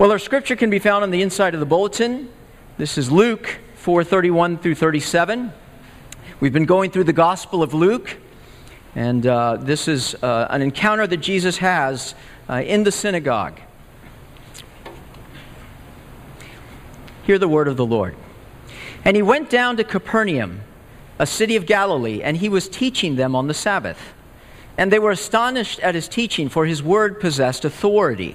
Well, our scripture can be found on the inside of the bulletin. This is Luke 4:31 through 37. We've been going through the Gospel of Luke, and uh, this is uh, an encounter that Jesus has uh, in the synagogue. Hear the word of the Lord. And he went down to Capernaum, a city of Galilee, and he was teaching them on the Sabbath. And they were astonished at his teaching, for his word possessed authority.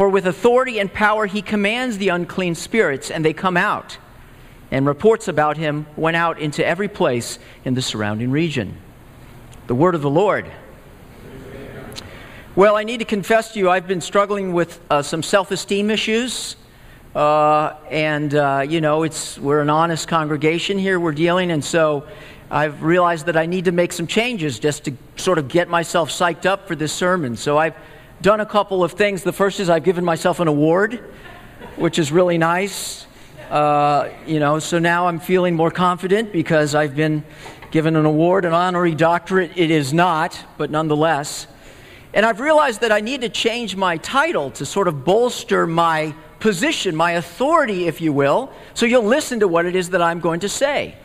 For with authority and power he commands the unclean spirits, and they come out. And reports about him went out into every place in the surrounding region. The word of the Lord. Well, I need to confess to you, I've been struggling with uh, some self esteem issues. Uh, and, uh, you know, it's, we're an honest congregation here, we're dealing, and so I've realized that I need to make some changes just to sort of get myself psyched up for this sermon. So I've done a couple of things. The first is I've given myself an award, which is really nice. Uh, you know, so now I'm feeling more confident because I've been given an award, an honorary doctorate. It is not, but nonetheless. And I've realized that I need to change my title to sort of bolster my position, my authority, if you will, so you'll listen to what it is that I'm going to say.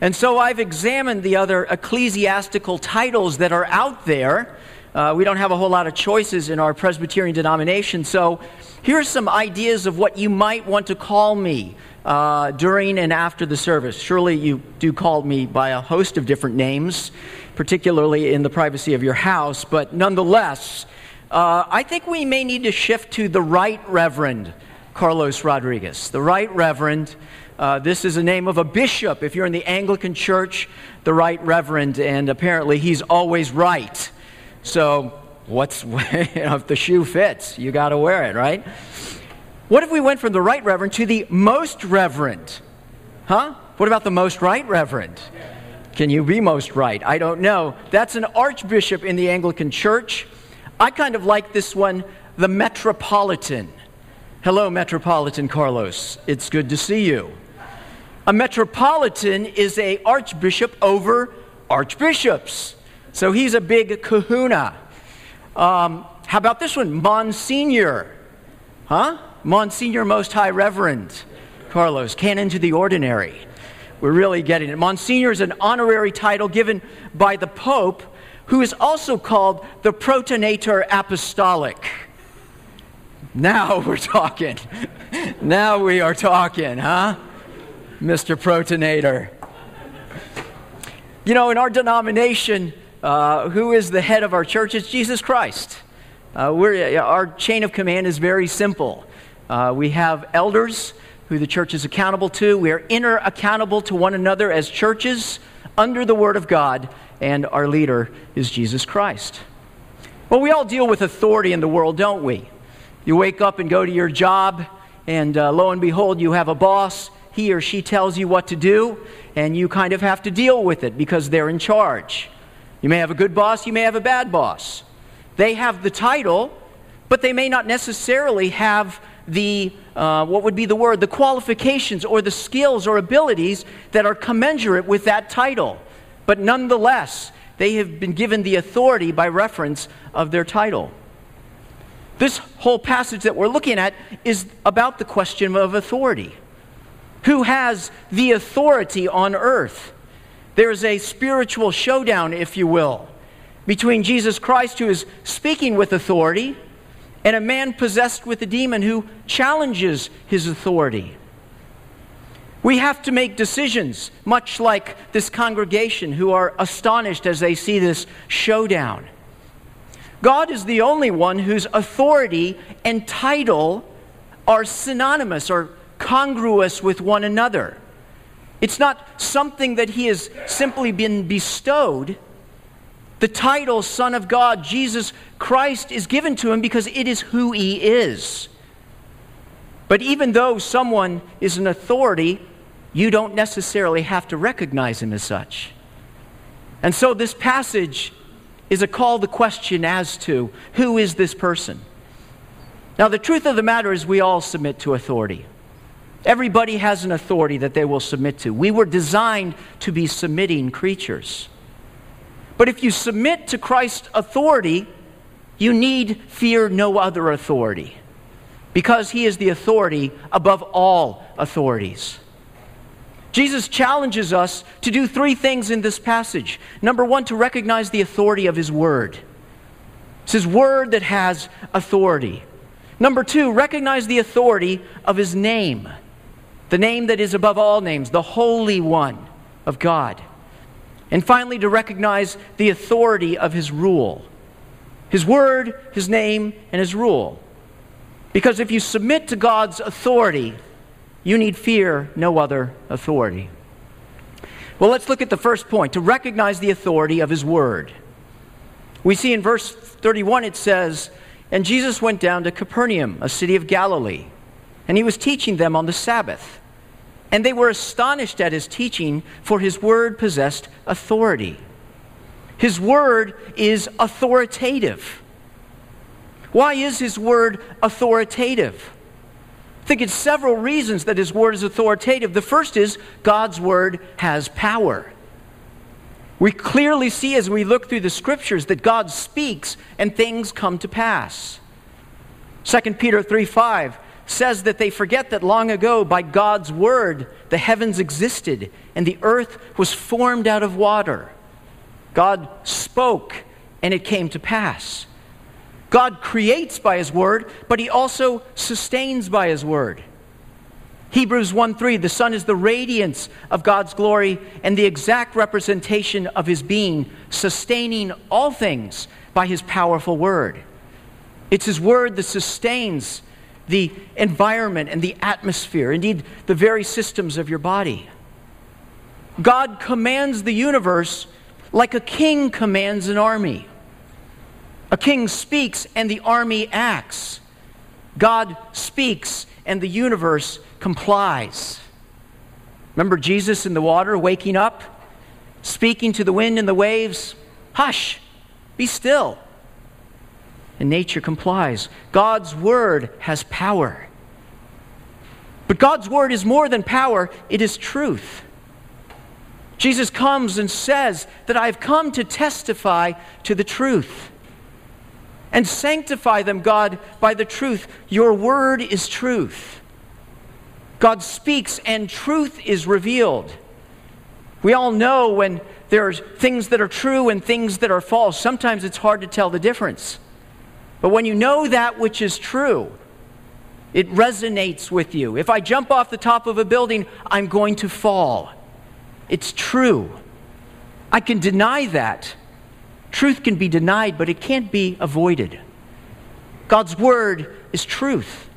And so I've examined the other ecclesiastical titles that are out there uh, we don't have a whole lot of choices in our Presbyterian denomination. So here's some ideas of what you might want to call me uh, during and after the service. Surely you do call me by a host of different names, particularly in the privacy of your house, but nonetheless, uh, I think we may need to shift to the Right Reverend Carlos Rodriguez. The Right Reverend. Uh, this is the name of a bishop. If you're in the Anglican Church, the Right Reverend, and apparently he's always right. So, what's, you know, if the shoe fits, you got to wear it, right? What if we went from the right reverend to the most reverend? Huh? What about the most right reverend? Can you be most right? I don't know. That's an archbishop in the Anglican Church. I kind of like this one, the Metropolitan. Hello, Metropolitan Carlos. It's good to see you. A metropolitan is a archbishop over archbishops. So he's a big kahuna. Um, how about this one? Monsignor. Huh? Monsignor Most High Reverend. Carlos, canon to the ordinary. We're really getting it. Monsignor is an honorary title given by the Pope, who is also called the Protonotary Apostolic. Now we're talking. now we are talking, huh? Mr. Protonator. You know, in our denomination, uh, who is the head of our church? It's Jesus Christ. Uh, our chain of command is very simple. Uh, we have elders who the church is accountable to. We are inter accountable to one another as churches under the Word of God, and our leader is Jesus Christ. Well, we all deal with authority in the world, don't we? You wake up and go to your job, and uh, lo and behold, you have a boss. He or she tells you what to do, and you kind of have to deal with it because they're in charge. You may have a good boss, you may have a bad boss. They have the title, but they may not necessarily have the, uh, what would be the word, the qualifications or the skills or abilities that are commensurate with that title. But nonetheless, they have been given the authority by reference of their title. This whole passage that we're looking at is about the question of authority. Who has the authority on earth? There's a spiritual showdown, if you will, between Jesus Christ, who is speaking with authority, and a man possessed with a demon who challenges his authority. We have to make decisions, much like this congregation who are astonished as they see this showdown. God is the only one whose authority and title are synonymous or congruous with one another. It's not something that he has simply been bestowed. The title Son of God, Jesus Christ, is given to him because it is who he is. But even though someone is an authority, you don't necessarily have to recognize him as such. And so this passage is a call to question as to who is this person? Now, the truth of the matter is, we all submit to authority. Everybody has an authority that they will submit to. We were designed to be submitting creatures. But if you submit to Christ's authority, you need fear no other authority because he is the authority above all authorities. Jesus challenges us to do three things in this passage. Number one, to recognize the authority of his word. It's his word that has authority. Number two, recognize the authority of his name, the name that is above all names, the Holy One of God. And finally, to recognize the authority of his rule his word, his name, and his rule. Because if you submit to God's authority, you need fear no other authority. Well, let's look at the first point to recognize the authority of his word. We see in verse 31 it says, And Jesus went down to Capernaum, a city of Galilee, and he was teaching them on the Sabbath. And they were astonished at his teaching, for his word possessed authority. His word is authoritative. Why is his word authoritative? I think it's several reasons that his word is authoritative. The first is God's word has power. We clearly see as we look through the scriptures that God speaks and things come to pass. 2 Peter 3 5 says that they forget that long ago, by God's word, the heavens existed and the earth was formed out of water. God spoke and it came to pass. God creates by his word, but he also sustains by his word. Hebrews 1 3, the Son is the radiance of God's glory and the exact representation of his being, sustaining all things by his powerful word. It's his word that sustains the environment and the atmosphere, indeed, the very systems of your body. God commands the universe like a king commands an army. A king speaks and the army acts. God speaks and the universe complies. Remember Jesus in the water waking up, speaking to the wind and the waves? Hush, be still. And nature complies. God's word has power. But God's word is more than power, it is truth. Jesus comes and says that I've come to testify to the truth and sanctify them, God, by the truth. Your word is truth. God speaks and truth is revealed. We all know when there are things that are true and things that are false. Sometimes it's hard to tell the difference. But when you know that which is true, it resonates with you. If I jump off the top of a building, I'm going to fall. It's true. I can deny that. Truth can be denied, but it can't be avoided. God's word is truth,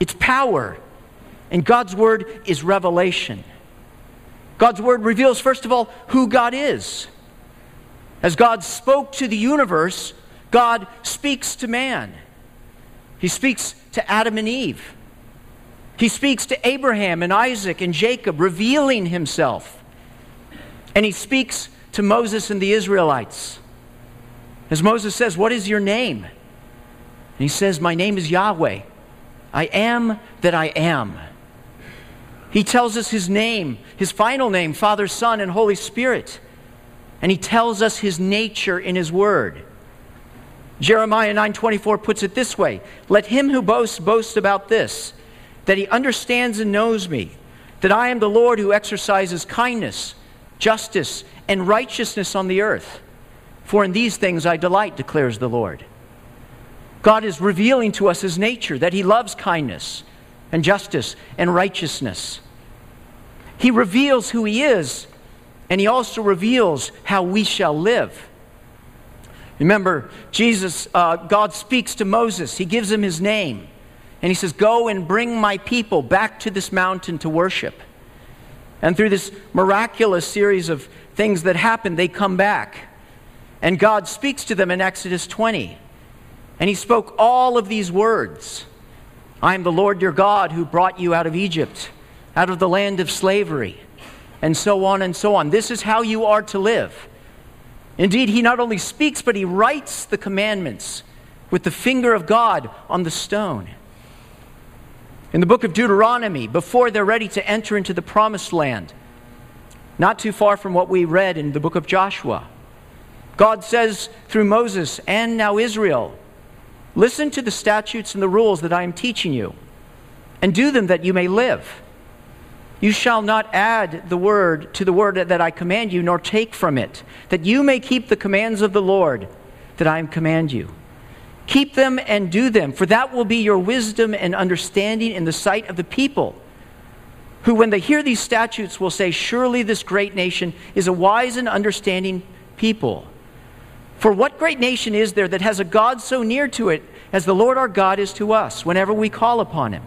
it's power, and God's word is revelation. God's word reveals, first of all, who God is. As God spoke to the universe, God speaks to man. He speaks to Adam and Eve. He speaks to Abraham and Isaac and Jacob, revealing himself. And he speaks to Moses and the Israelites. As Moses says, What is your name? And he says, My name is Yahweh. I am that I am. He tells us his name, his final name, Father, Son, and Holy Spirit. And he tells us his nature in his word. Jeremiah 9:24 puts it this way, "Let him who boasts boast about this, that he understands and knows me, that I am the Lord who exercises kindness, justice, and righteousness on the earth." For in these things I delight, declares the Lord. God is revealing to us his nature, that he loves kindness and justice and righteousness. He reveals who he is, and he also reveals how we shall live. Remember, Jesus, uh, God speaks to Moses. He gives him his name. And he says, Go and bring my people back to this mountain to worship. And through this miraculous series of things that happen, they come back. And God speaks to them in Exodus 20. And he spoke all of these words. I am the Lord your God who brought you out of Egypt, out of the land of slavery, and so on and so on. This is how you are to live. Indeed, he not only speaks, but he writes the commandments with the finger of God on the stone. In the book of Deuteronomy, before they're ready to enter into the promised land, not too far from what we read in the book of Joshua, God says through Moses and now Israel, Listen to the statutes and the rules that I am teaching you, and do them that you may live. You shall not add the word to the word that I command you, nor take from it, that you may keep the commands of the Lord that I command you. Keep them and do them, for that will be your wisdom and understanding in the sight of the people, who, when they hear these statutes, will say, Surely this great nation is a wise and understanding people. For what great nation is there that has a God so near to it as the Lord our God is to us whenever we call upon him?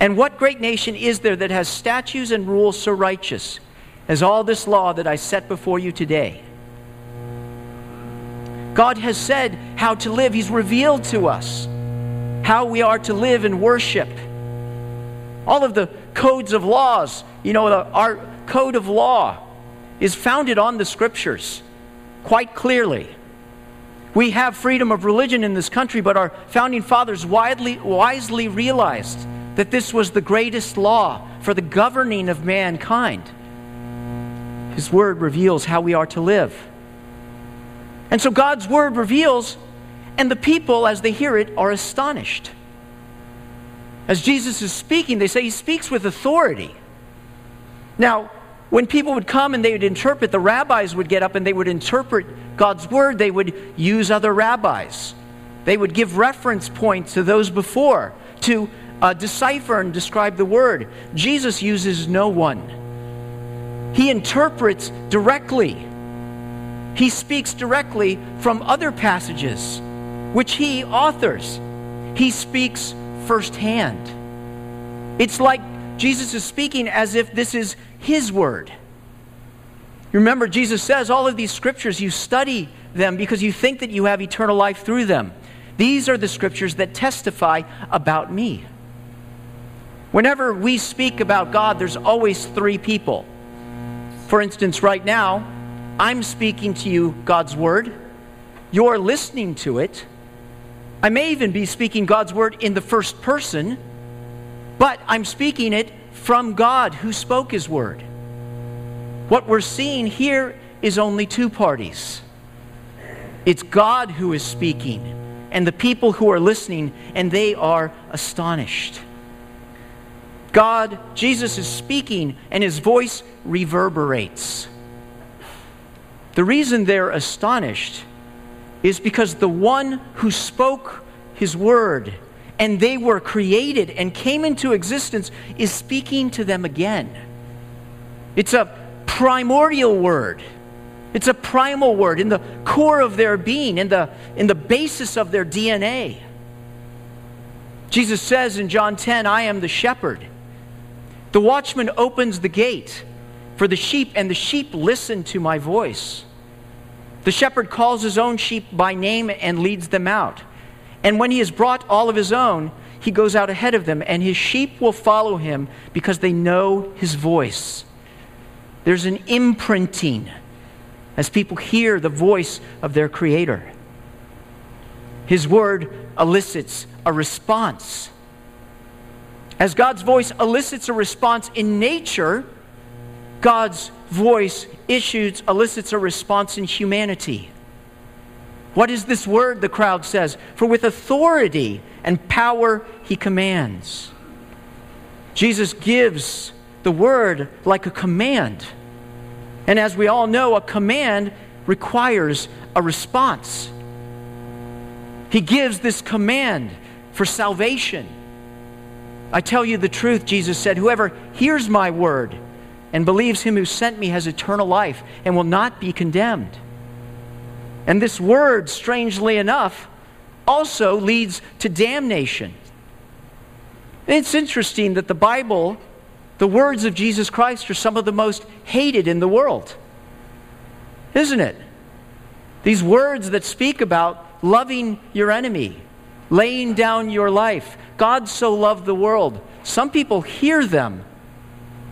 And what great nation is there that has statutes and rules so righteous as all this law that I set before you today? God has said how to live, He's revealed to us how we are to live and worship. All of the codes of laws, you know, our code of law is founded on the scriptures quite clearly. We have freedom of religion in this country, but our founding fathers widely, wisely realized that this was the greatest law for the governing of mankind. His word reveals how we are to live. And so God's word reveals, and the people, as they hear it, are astonished. As Jesus is speaking, they say he speaks with authority. Now, when people would come and they would interpret, the rabbis would get up and they would interpret God's word, they would use other rabbis. They would give reference points to those before to uh, decipher and describe the word. Jesus uses no one, he interprets directly. He speaks directly from other passages, which he authors. He speaks firsthand. It's like Jesus is speaking as if this is his word. Remember, Jesus says all of these scriptures, you study them because you think that you have eternal life through them. These are the scriptures that testify about me. Whenever we speak about God, there's always three people. For instance, right now, I'm speaking to you God's word. You're listening to it. I may even be speaking God's word in the first person, but I'm speaking it from God who spoke his word. What we're seeing here is only two parties it's God who is speaking, and the people who are listening, and they are astonished. God, Jesus is speaking, and his voice reverberates. The reason they're astonished is because the one who spoke his word and they were created and came into existence is speaking to them again. It's a primordial word. It's a primal word in the core of their being, in the, in the basis of their DNA. Jesus says in John 10, I am the shepherd. The watchman opens the gate for the sheep, and the sheep listen to my voice. The shepherd calls his own sheep by name and leads them out. And when he has brought all of his own, he goes out ahead of them, and his sheep will follow him because they know his voice. There's an imprinting as people hear the voice of their Creator. His word elicits a response. As God's voice elicits a response in nature, God's voice issues, elicits a response in humanity. What is this word? The crowd says. For with authority and power he commands. Jesus gives the word like a command. And as we all know, a command requires a response. He gives this command for salvation. I tell you the truth, Jesus said, whoever hears my word and believes him who sent me has eternal life and will not be condemned. And this word, strangely enough, also leads to damnation. It's interesting that the Bible the words of Jesus Christ are some of the most hated in the world. Isn't it? These words that speak about loving your enemy, laying down your life. God so loved the world. Some people hear them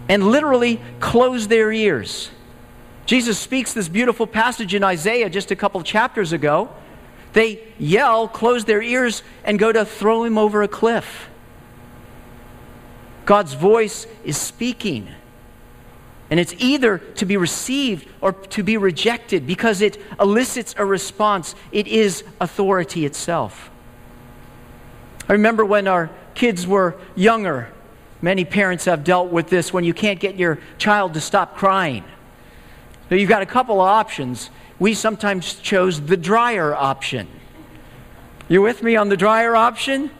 and literally close their ears. Jesus speaks this beautiful passage in Isaiah just a couple chapters ago. They yell, close their ears, and go to throw him over a cliff. God's voice is speaking. And it's either to be received or to be rejected because it elicits a response. It is authority itself. I remember when our kids were younger, many parents have dealt with this when you can't get your child to stop crying. So you've got a couple of options. We sometimes chose the dryer option. You with me on the dryer option?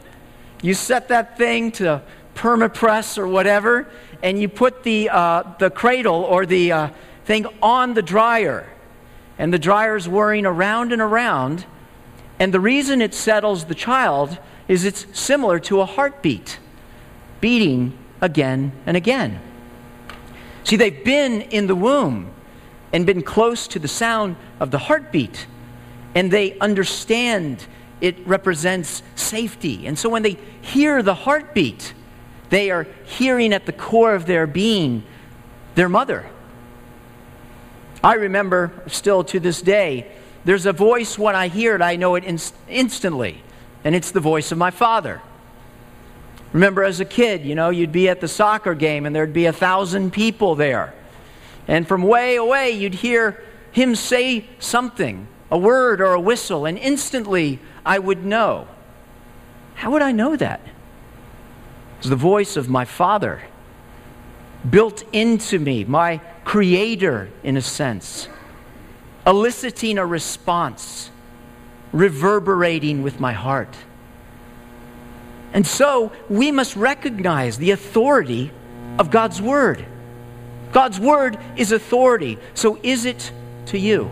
You set that thing to permapress or whatever, and you put the, uh, the cradle or the uh, thing on the dryer. And the dryer's whirring around and around. And the reason it settles the child is it's similar to a heartbeat, beating again and again. See, they've been in the womb and been close to the sound of the heartbeat, and they understand it represents safety. And so when they hear the heartbeat, they are hearing at the core of their being their mother. I remember still to this day, there's a voice when I hear it, I know it inst- instantly, and it's the voice of my father. Remember as a kid, you know, you'd be at the soccer game and there'd be a thousand people there. And from way away, you'd hear him say something, a word or a whistle, and instantly I would know. How would I know that? It's the voice of my Father, built into me, my Creator, in a sense, eliciting a response, reverberating with my heart. And so we must recognize the authority of God's Word. God's Word is authority. So is it to you?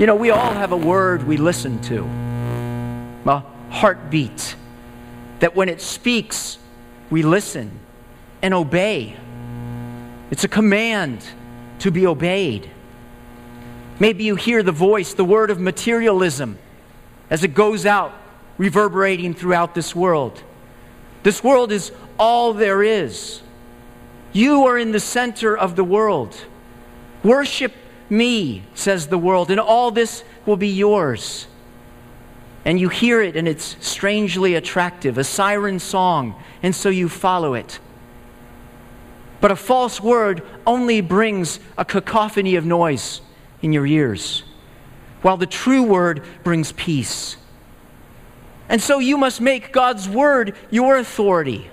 You know, we all have a word we listen to, a heartbeat that when it speaks, we listen and obey. It's a command to be obeyed. Maybe you hear the voice, the word of materialism, as it goes out, reverberating throughout this world. This world is all there is. You are in the center of the world. Worship me, says the world, and all this will be yours and you hear it and it's strangely attractive, a siren song, and so you follow it. But a false word only brings a cacophony of noise in your ears, while the true word brings peace. And so you must make God's word your authority.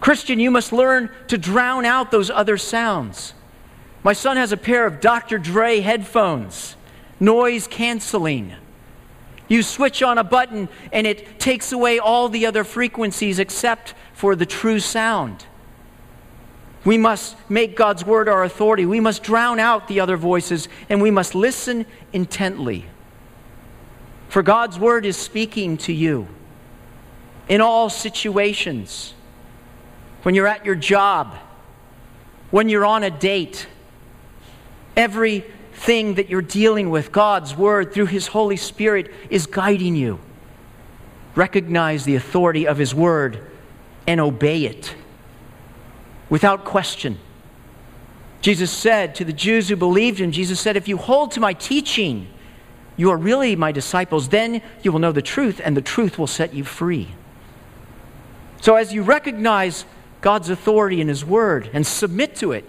Christian, you must learn to drown out those other sounds. My son has a pair of Dr. Dre headphones, noise canceling. You switch on a button and it takes away all the other frequencies except for the true sound. We must make God's word our authority. We must drown out the other voices and we must listen intently. For God's word is speaking to you in all situations. When you're at your job, when you're on a date, everything that you're dealing with, God's Word, through His Holy Spirit, is guiding you. Recognize the authority of His Word and obey it without question. Jesus said to the Jews who believed him, Jesus said, If you hold to my teaching, you are really my disciples. Then you will know the truth, and the truth will set you free. So, as you recognize God's authority in His Word and submit to it,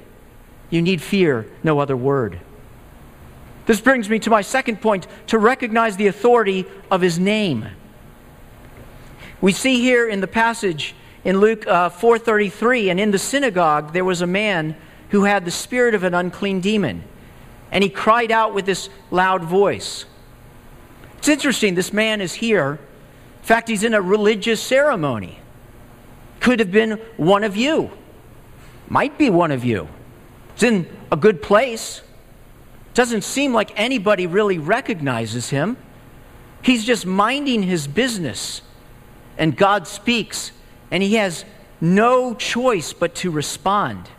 you need fear no other word. This brings me to my second point to recognize the authority of his name. We see here in the passage in Luke uh, 4:33 and in the synagogue there was a man who had the spirit of an unclean demon and he cried out with this loud voice. It's interesting this man is here. In fact, he's in a religious ceremony. Could have been one of you. Might be one of you. It's in a good place. Doesn't seem like anybody really recognizes him. He's just minding his business. And God speaks, and he has no choice but to respond.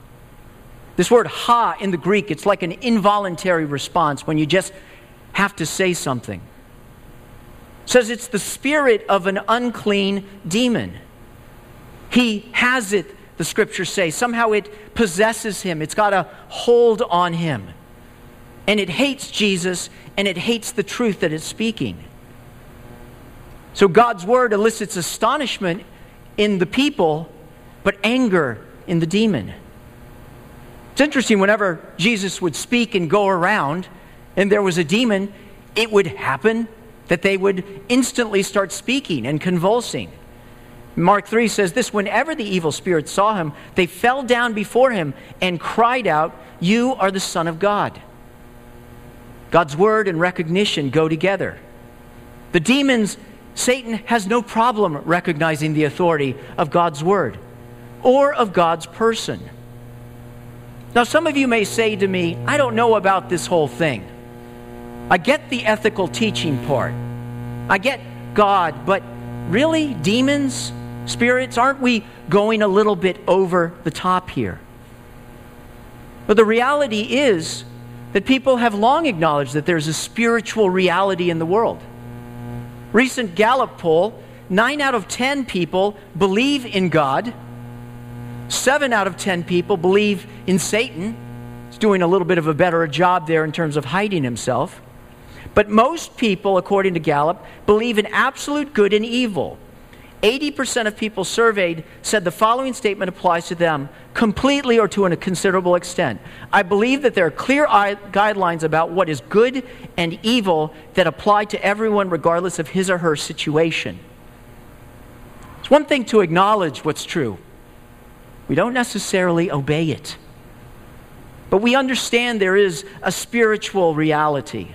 This word ha in the Greek, it's like an involuntary response when you just have to say something. says it's the spirit of an unclean demon. He has it, the scriptures say. Somehow it possesses him, it's got a hold on him. And it hates Jesus and it hates the truth that it's speaking. So God's word elicits astonishment in the people, but anger in the demon. It's interesting, whenever Jesus would speak and go around and there was a demon, it would happen that they would instantly start speaking and convulsing. Mark 3 says this whenever the evil spirits saw him, they fell down before him and cried out, You are the Son of God. God's word and recognition go together. The demons, Satan has no problem recognizing the authority of God's word or of God's person. Now, some of you may say to me, I don't know about this whole thing. I get the ethical teaching part, I get God, but really, demons, spirits, aren't we going a little bit over the top here? But the reality is that people have long acknowledged that there's a spiritual reality in the world. Recent Gallup poll, 9 out of 10 people believe in God. 7 out of 10 people believe in Satan. He's doing a little bit of a better job there in terms of hiding himself. But most people, according to Gallup, believe in absolute good and evil. 80% of people surveyed said the following statement applies to them completely or to a considerable extent. I believe that there are clear guidelines about what is good and evil that apply to everyone regardless of his or her situation. It's one thing to acknowledge what's true, we don't necessarily obey it. But we understand there is a spiritual reality.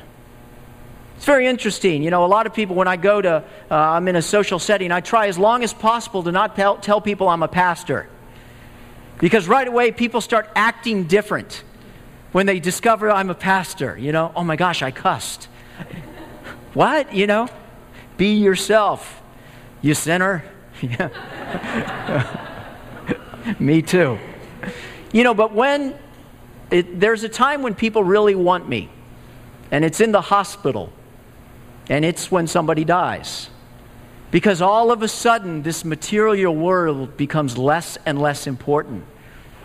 It's very interesting. You know, a lot of people, when I go to, uh, I'm in a social setting, I try as long as possible to not tell, tell people I'm a pastor. Because right away, people start acting different when they discover I'm a pastor. You know, oh my gosh, I cussed. what? You know, be yourself, you sinner. me too. You know, but when it, there's a time when people really want me, and it's in the hospital and it's when somebody dies. Because all of a sudden, this material world becomes less and less important.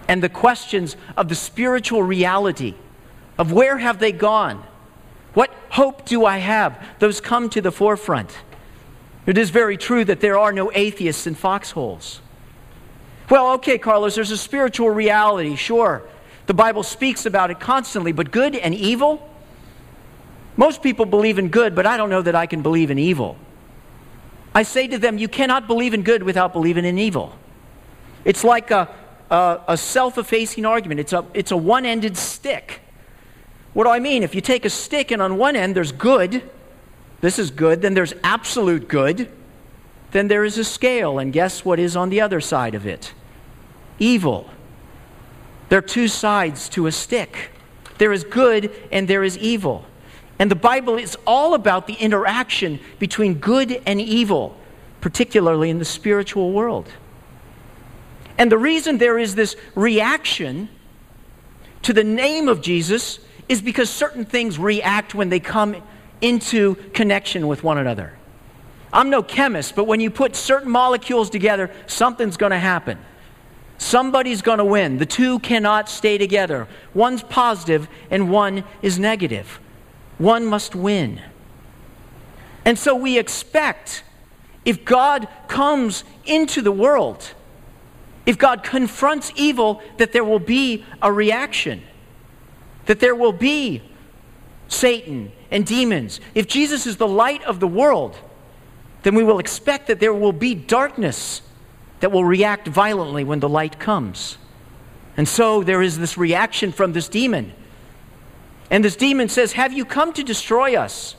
And the questions of the spiritual reality, of where have they gone? What hope do I have? Those come to the forefront. It is very true that there are no atheists in foxholes. Well, okay, Carlos, there's a spiritual reality, sure. The Bible speaks about it constantly, but good and evil? Most people believe in good, but I don't know that I can believe in evil. I say to them, you cannot believe in good without believing in evil. It's like a, a, a self effacing argument, it's a, it's a one ended stick. What do I mean? If you take a stick and on one end there's good, this is good, then there's absolute good, then there is a scale, and guess what is on the other side of it? Evil. There are two sides to a stick there is good and there is evil. And the Bible is all about the interaction between good and evil, particularly in the spiritual world. And the reason there is this reaction to the name of Jesus is because certain things react when they come into connection with one another. I'm no chemist, but when you put certain molecules together, something's going to happen. Somebody's going to win. The two cannot stay together. One's positive and one is negative. One must win. And so we expect if God comes into the world, if God confronts evil, that there will be a reaction, that there will be Satan and demons. If Jesus is the light of the world, then we will expect that there will be darkness that will react violently when the light comes. And so there is this reaction from this demon. And this demon says, Have you come to destroy us?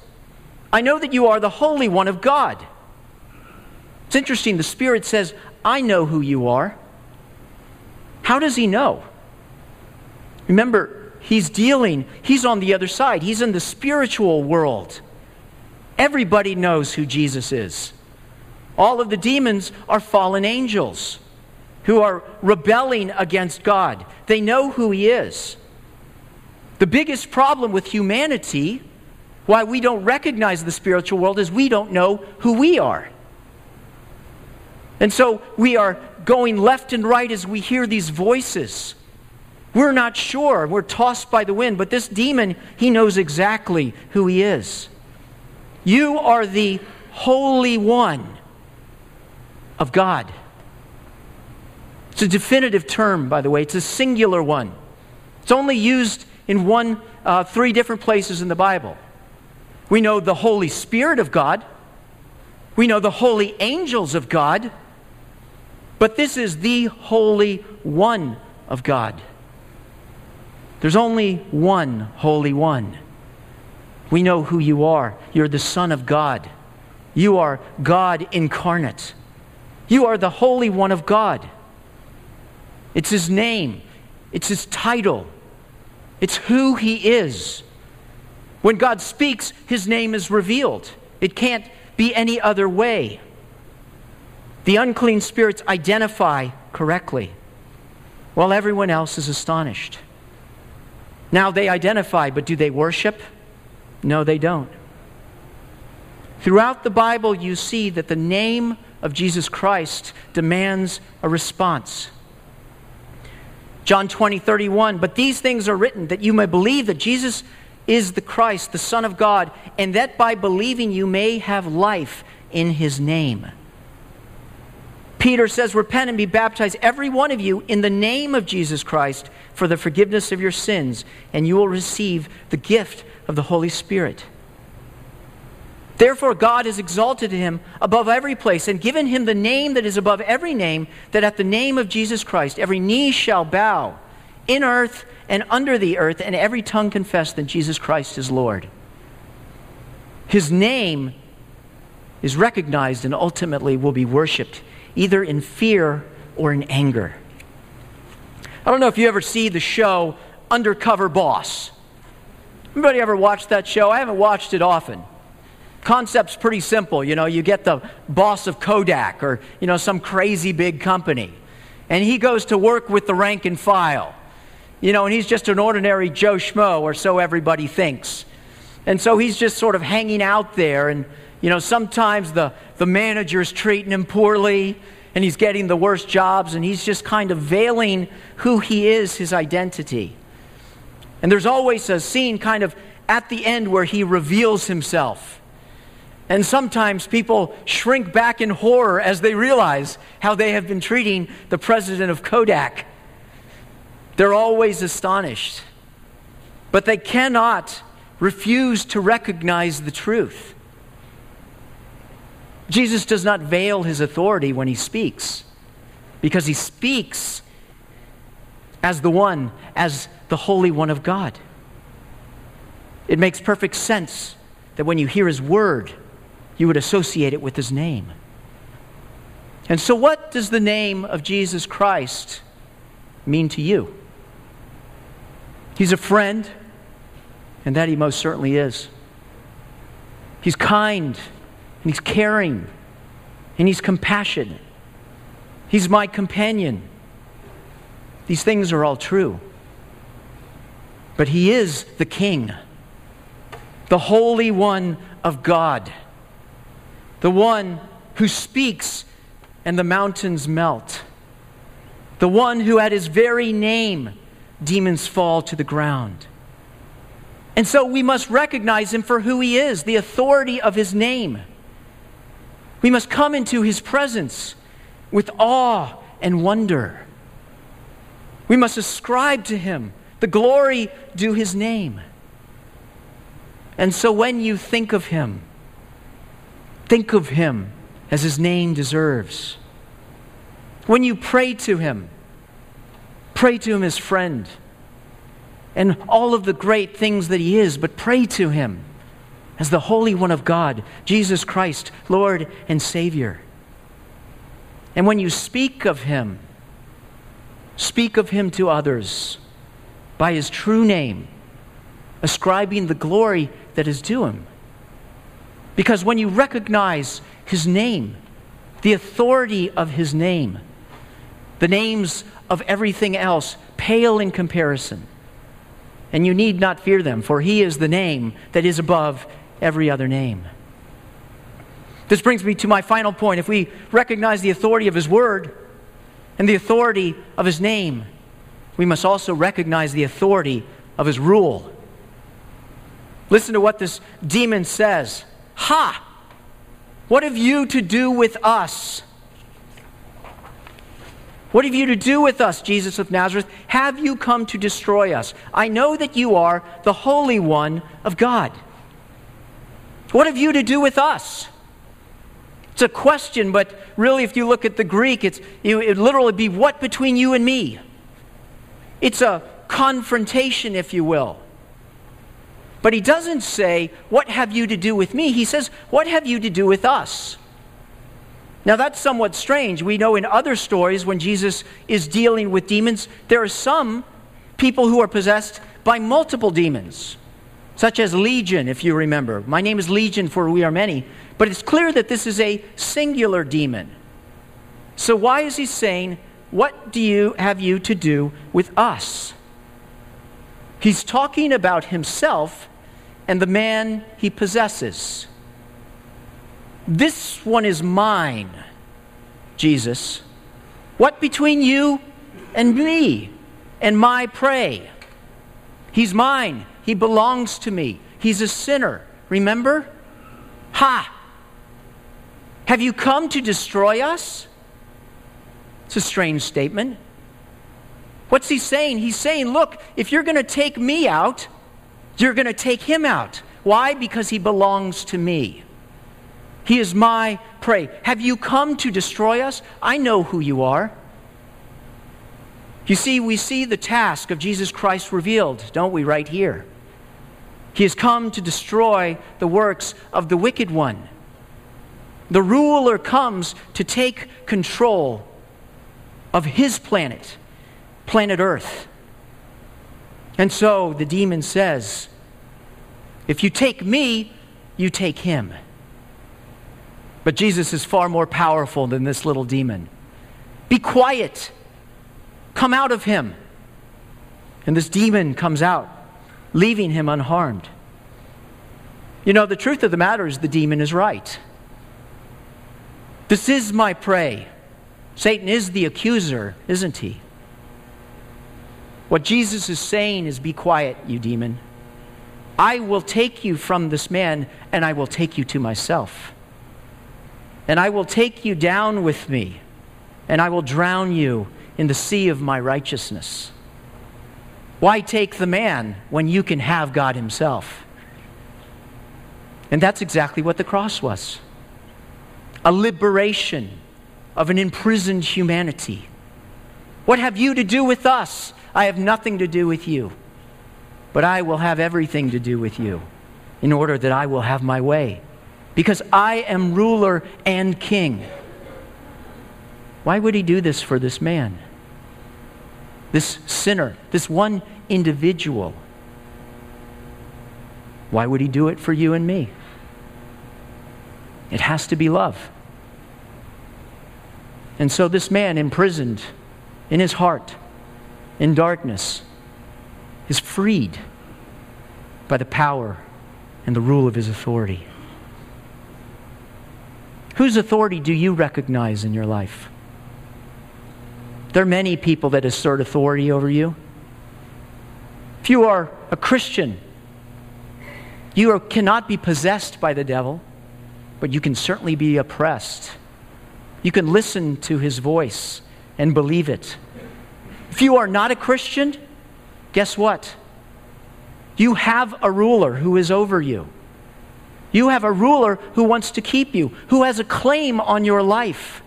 I know that you are the Holy One of God. It's interesting. The Spirit says, I know who you are. How does he know? Remember, he's dealing, he's on the other side, he's in the spiritual world. Everybody knows who Jesus is. All of the demons are fallen angels who are rebelling against God. They know who he is. The biggest problem with humanity Why we don't recognize the spiritual world is we don't know who we are. And so we are going left and right as we hear these voices. We're not sure. We're tossed by the wind. But this demon, he knows exactly who he is. You are the Holy One of God. It's a definitive term, by the way, it's a singular one. It's only used in one, uh, three different places in the Bible. We know the Holy Spirit of God, we know the holy angels of God, but this is the Holy One of God. There's only one Holy One. We know who you are. You're the Son of God. You are God incarnate. You are the Holy One of God. It's His name, it's His title, it's who He is. When God speaks, His name is revealed. It can't be any other way. The unclean spirits identify correctly, while everyone else is astonished. Now they identify, but do they worship? No, they don't. Throughout the Bible, you see that the name of Jesus Christ demands a response. John 20, 31. But these things are written that you may believe that Jesus is the Christ, the Son of God, and that by believing you may have life in his name. Peter says, Repent and be baptized, every one of you, in the name of Jesus Christ for the forgiveness of your sins, and you will receive the gift of the Holy Spirit. Therefore, God has exalted him above every place and given him the name that is above every name, that at the name of Jesus Christ every knee shall bow in earth and under the earth, and every tongue confess that Jesus Christ is Lord. His name is recognized and ultimately will be worshiped either in fear or in anger. I don't know if you ever see the show Undercover Boss. Anybody ever watched that show? I haven't watched it often. Concept's pretty simple. You know, you get the boss of Kodak or, you know, some crazy big company. And he goes to work with the rank and file. You know, and he's just an ordinary Joe Schmo, or so everybody thinks. And so he's just sort of hanging out there and you know, sometimes the, the manager's treating him poorly and he's getting the worst jobs and he's just kind of veiling who he is, his identity. And there's always a scene kind of at the end where he reveals himself. And sometimes people shrink back in horror as they realize how they have been treating the president of Kodak. They're always astonished. But they cannot refuse to recognize the truth. Jesus does not veil his authority when he speaks, because he speaks as the one, as the Holy One of God. It makes perfect sense that when you hear his word, you would associate it with his name. And so, what does the name of Jesus Christ mean to you? He's a friend, and that he most certainly is. He's kind and He's caring, and He's compassionate. He's my companion. These things are all true. But He is the King, the Holy One of God, the one who speaks and the mountains melt, the one who at His very name demons fall to the ground. And so we must recognize him for who he is, the authority of his name. We must come into his presence with awe and wonder. We must ascribe to him the glory due his name. And so when you think of him, think of him as his name deserves. When you pray to him, pray to him as friend and all of the great things that he is, but pray to him as the Holy One of God, Jesus Christ, Lord and Savior. And when you speak of Him, speak of Him to others by His true name, ascribing the glory that is due Him. Because when you recognize His name, the authority of His name, the names of everything else pale in comparison. and you need not fear them, for he is the name that is above every other name. This brings me to my final point. If we recognize the authority of his word and the authority of his name, we must also recognize the authority of his rule. Listen to what this demon says Ha! What have you to do with us? What have you to do with us, Jesus of Nazareth? Have you come to destroy us? I know that you are the Holy One of God. What have you to do with us? It's a question, but really, if you look at the Greek, it's, it would literally be what between you and me? It's a confrontation, if you will. But he doesn't say, What have you to do with me? He says, What have you to do with us? Now, that's somewhat strange. We know in other stories when Jesus is dealing with demons, there are some people who are possessed by multiple demons, such as Legion, if you remember. My name is Legion, for we are many. But it's clear that this is a singular demon. So, why is he saying, What do you have you to do with us? He's talking about himself and the man he possesses. This one is mine, Jesus. What between you and me and my prey? He's mine. He belongs to me. He's a sinner. Remember? Ha! Have you come to destroy us? It's a strange statement. What's he saying? He's saying, look, if you're going to take me out, you're going to take him out. Why? Because he belongs to me. He is my prey. Have you come to destroy us? I know who you are. You see, we see the task of Jesus Christ revealed, don't we, right here? He has come to destroy the works of the wicked one. The ruler comes to take control of his planet, planet Earth. And so the demon says, If you take me, you take him. But Jesus is far more powerful than this little demon. Be quiet. Come out of him. And this demon comes out, leaving him unharmed. You know, the truth of the matter is the demon is right. This is my prey. Satan is the accuser, isn't he? What Jesus is saying is be quiet, you demon. I will take you from this man and I will take you to myself and I will take you down with me, and I will drown you in the sea of my righteousness. Why take the man when you can have God Himself? And that's exactly what the cross was a liberation of an imprisoned humanity. What have you to do with us? I have nothing to do with you, but I will have everything to do with you in order that I will have my way because I am ruler and king. Why would he do this for this man? This sinner, this one individual. Why would he do it for you and me? It has to be love. And so this man, imprisoned in his heart, in darkness, is freed by the power and the rule of his authority. Whose authority do you recognize in your life? There are many people that assert authority over you. If you are a Christian, you are, cannot be possessed by the devil, but you can certainly be oppressed. You can listen to his voice and believe it. If you are not a Christian, guess what? You have a ruler who is over you. You have a ruler who wants to keep you, who has a claim on your life.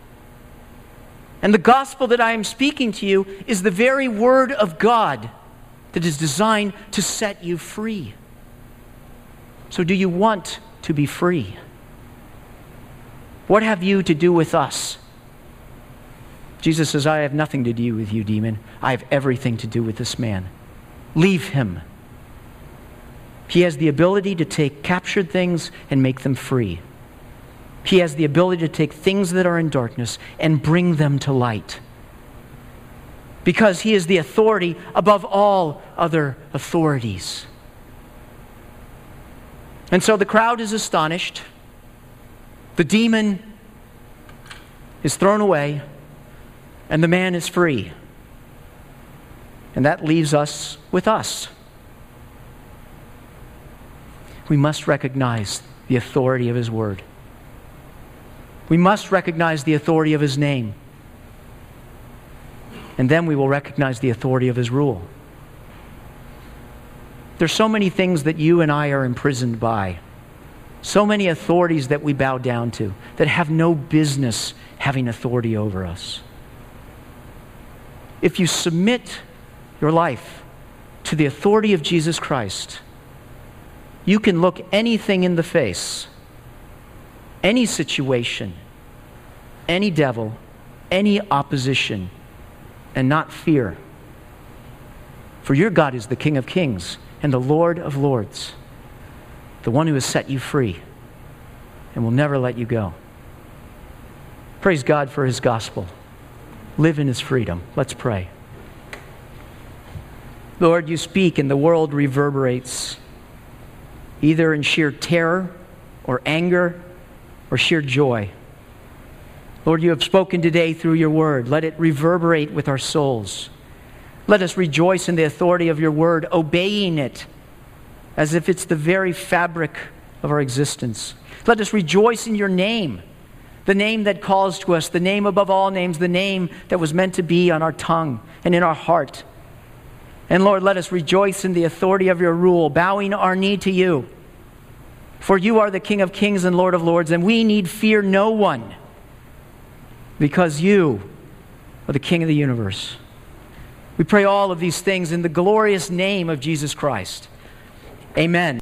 And the gospel that I am speaking to you is the very word of God that is designed to set you free. So, do you want to be free? What have you to do with us? Jesus says, I have nothing to do with you, demon. I have everything to do with this man. Leave him. He has the ability to take captured things and make them free. He has the ability to take things that are in darkness and bring them to light. because he is the authority above all other authorities. And so the crowd is astonished. The demon is thrown away, and the man is free. And that leaves us with us. We must recognize the authority of his word. We must recognize the authority of his name. And then we will recognize the authority of his rule. There's so many things that you and I are imprisoned by. So many authorities that we bow down to that have no business having authority over us. If you submit your life to the authority of Jesus Christ, you can look anything in the face, any situation, any devil, any opposition, and not fear. For your God is the King of kings and the Lord of lords, the one who has set you free and will never let you go. Praise God for his gospel. Live in his freedom. Let's pray. Lord, you speak and the world reverberates, either in sheer terror or anger or sheer joy. Lord, you have spoken today through your word. Let it reverberate with our souls. Let us rejoice in the authority of your word, obeying it as if it's the very fabric of our existence. Let us rejoice in your name, the name that calls to us, the name above all names, the name that was meant to be on our tongue and in our heart. And Lord, let us rejoice in the authority of your rule, bowing our knee to you. For you are the King of kings and Lord of lords, and we need fear no one because you are the King of the universe. We pray all of these things in the glorious name of Jesus Christ. Amen.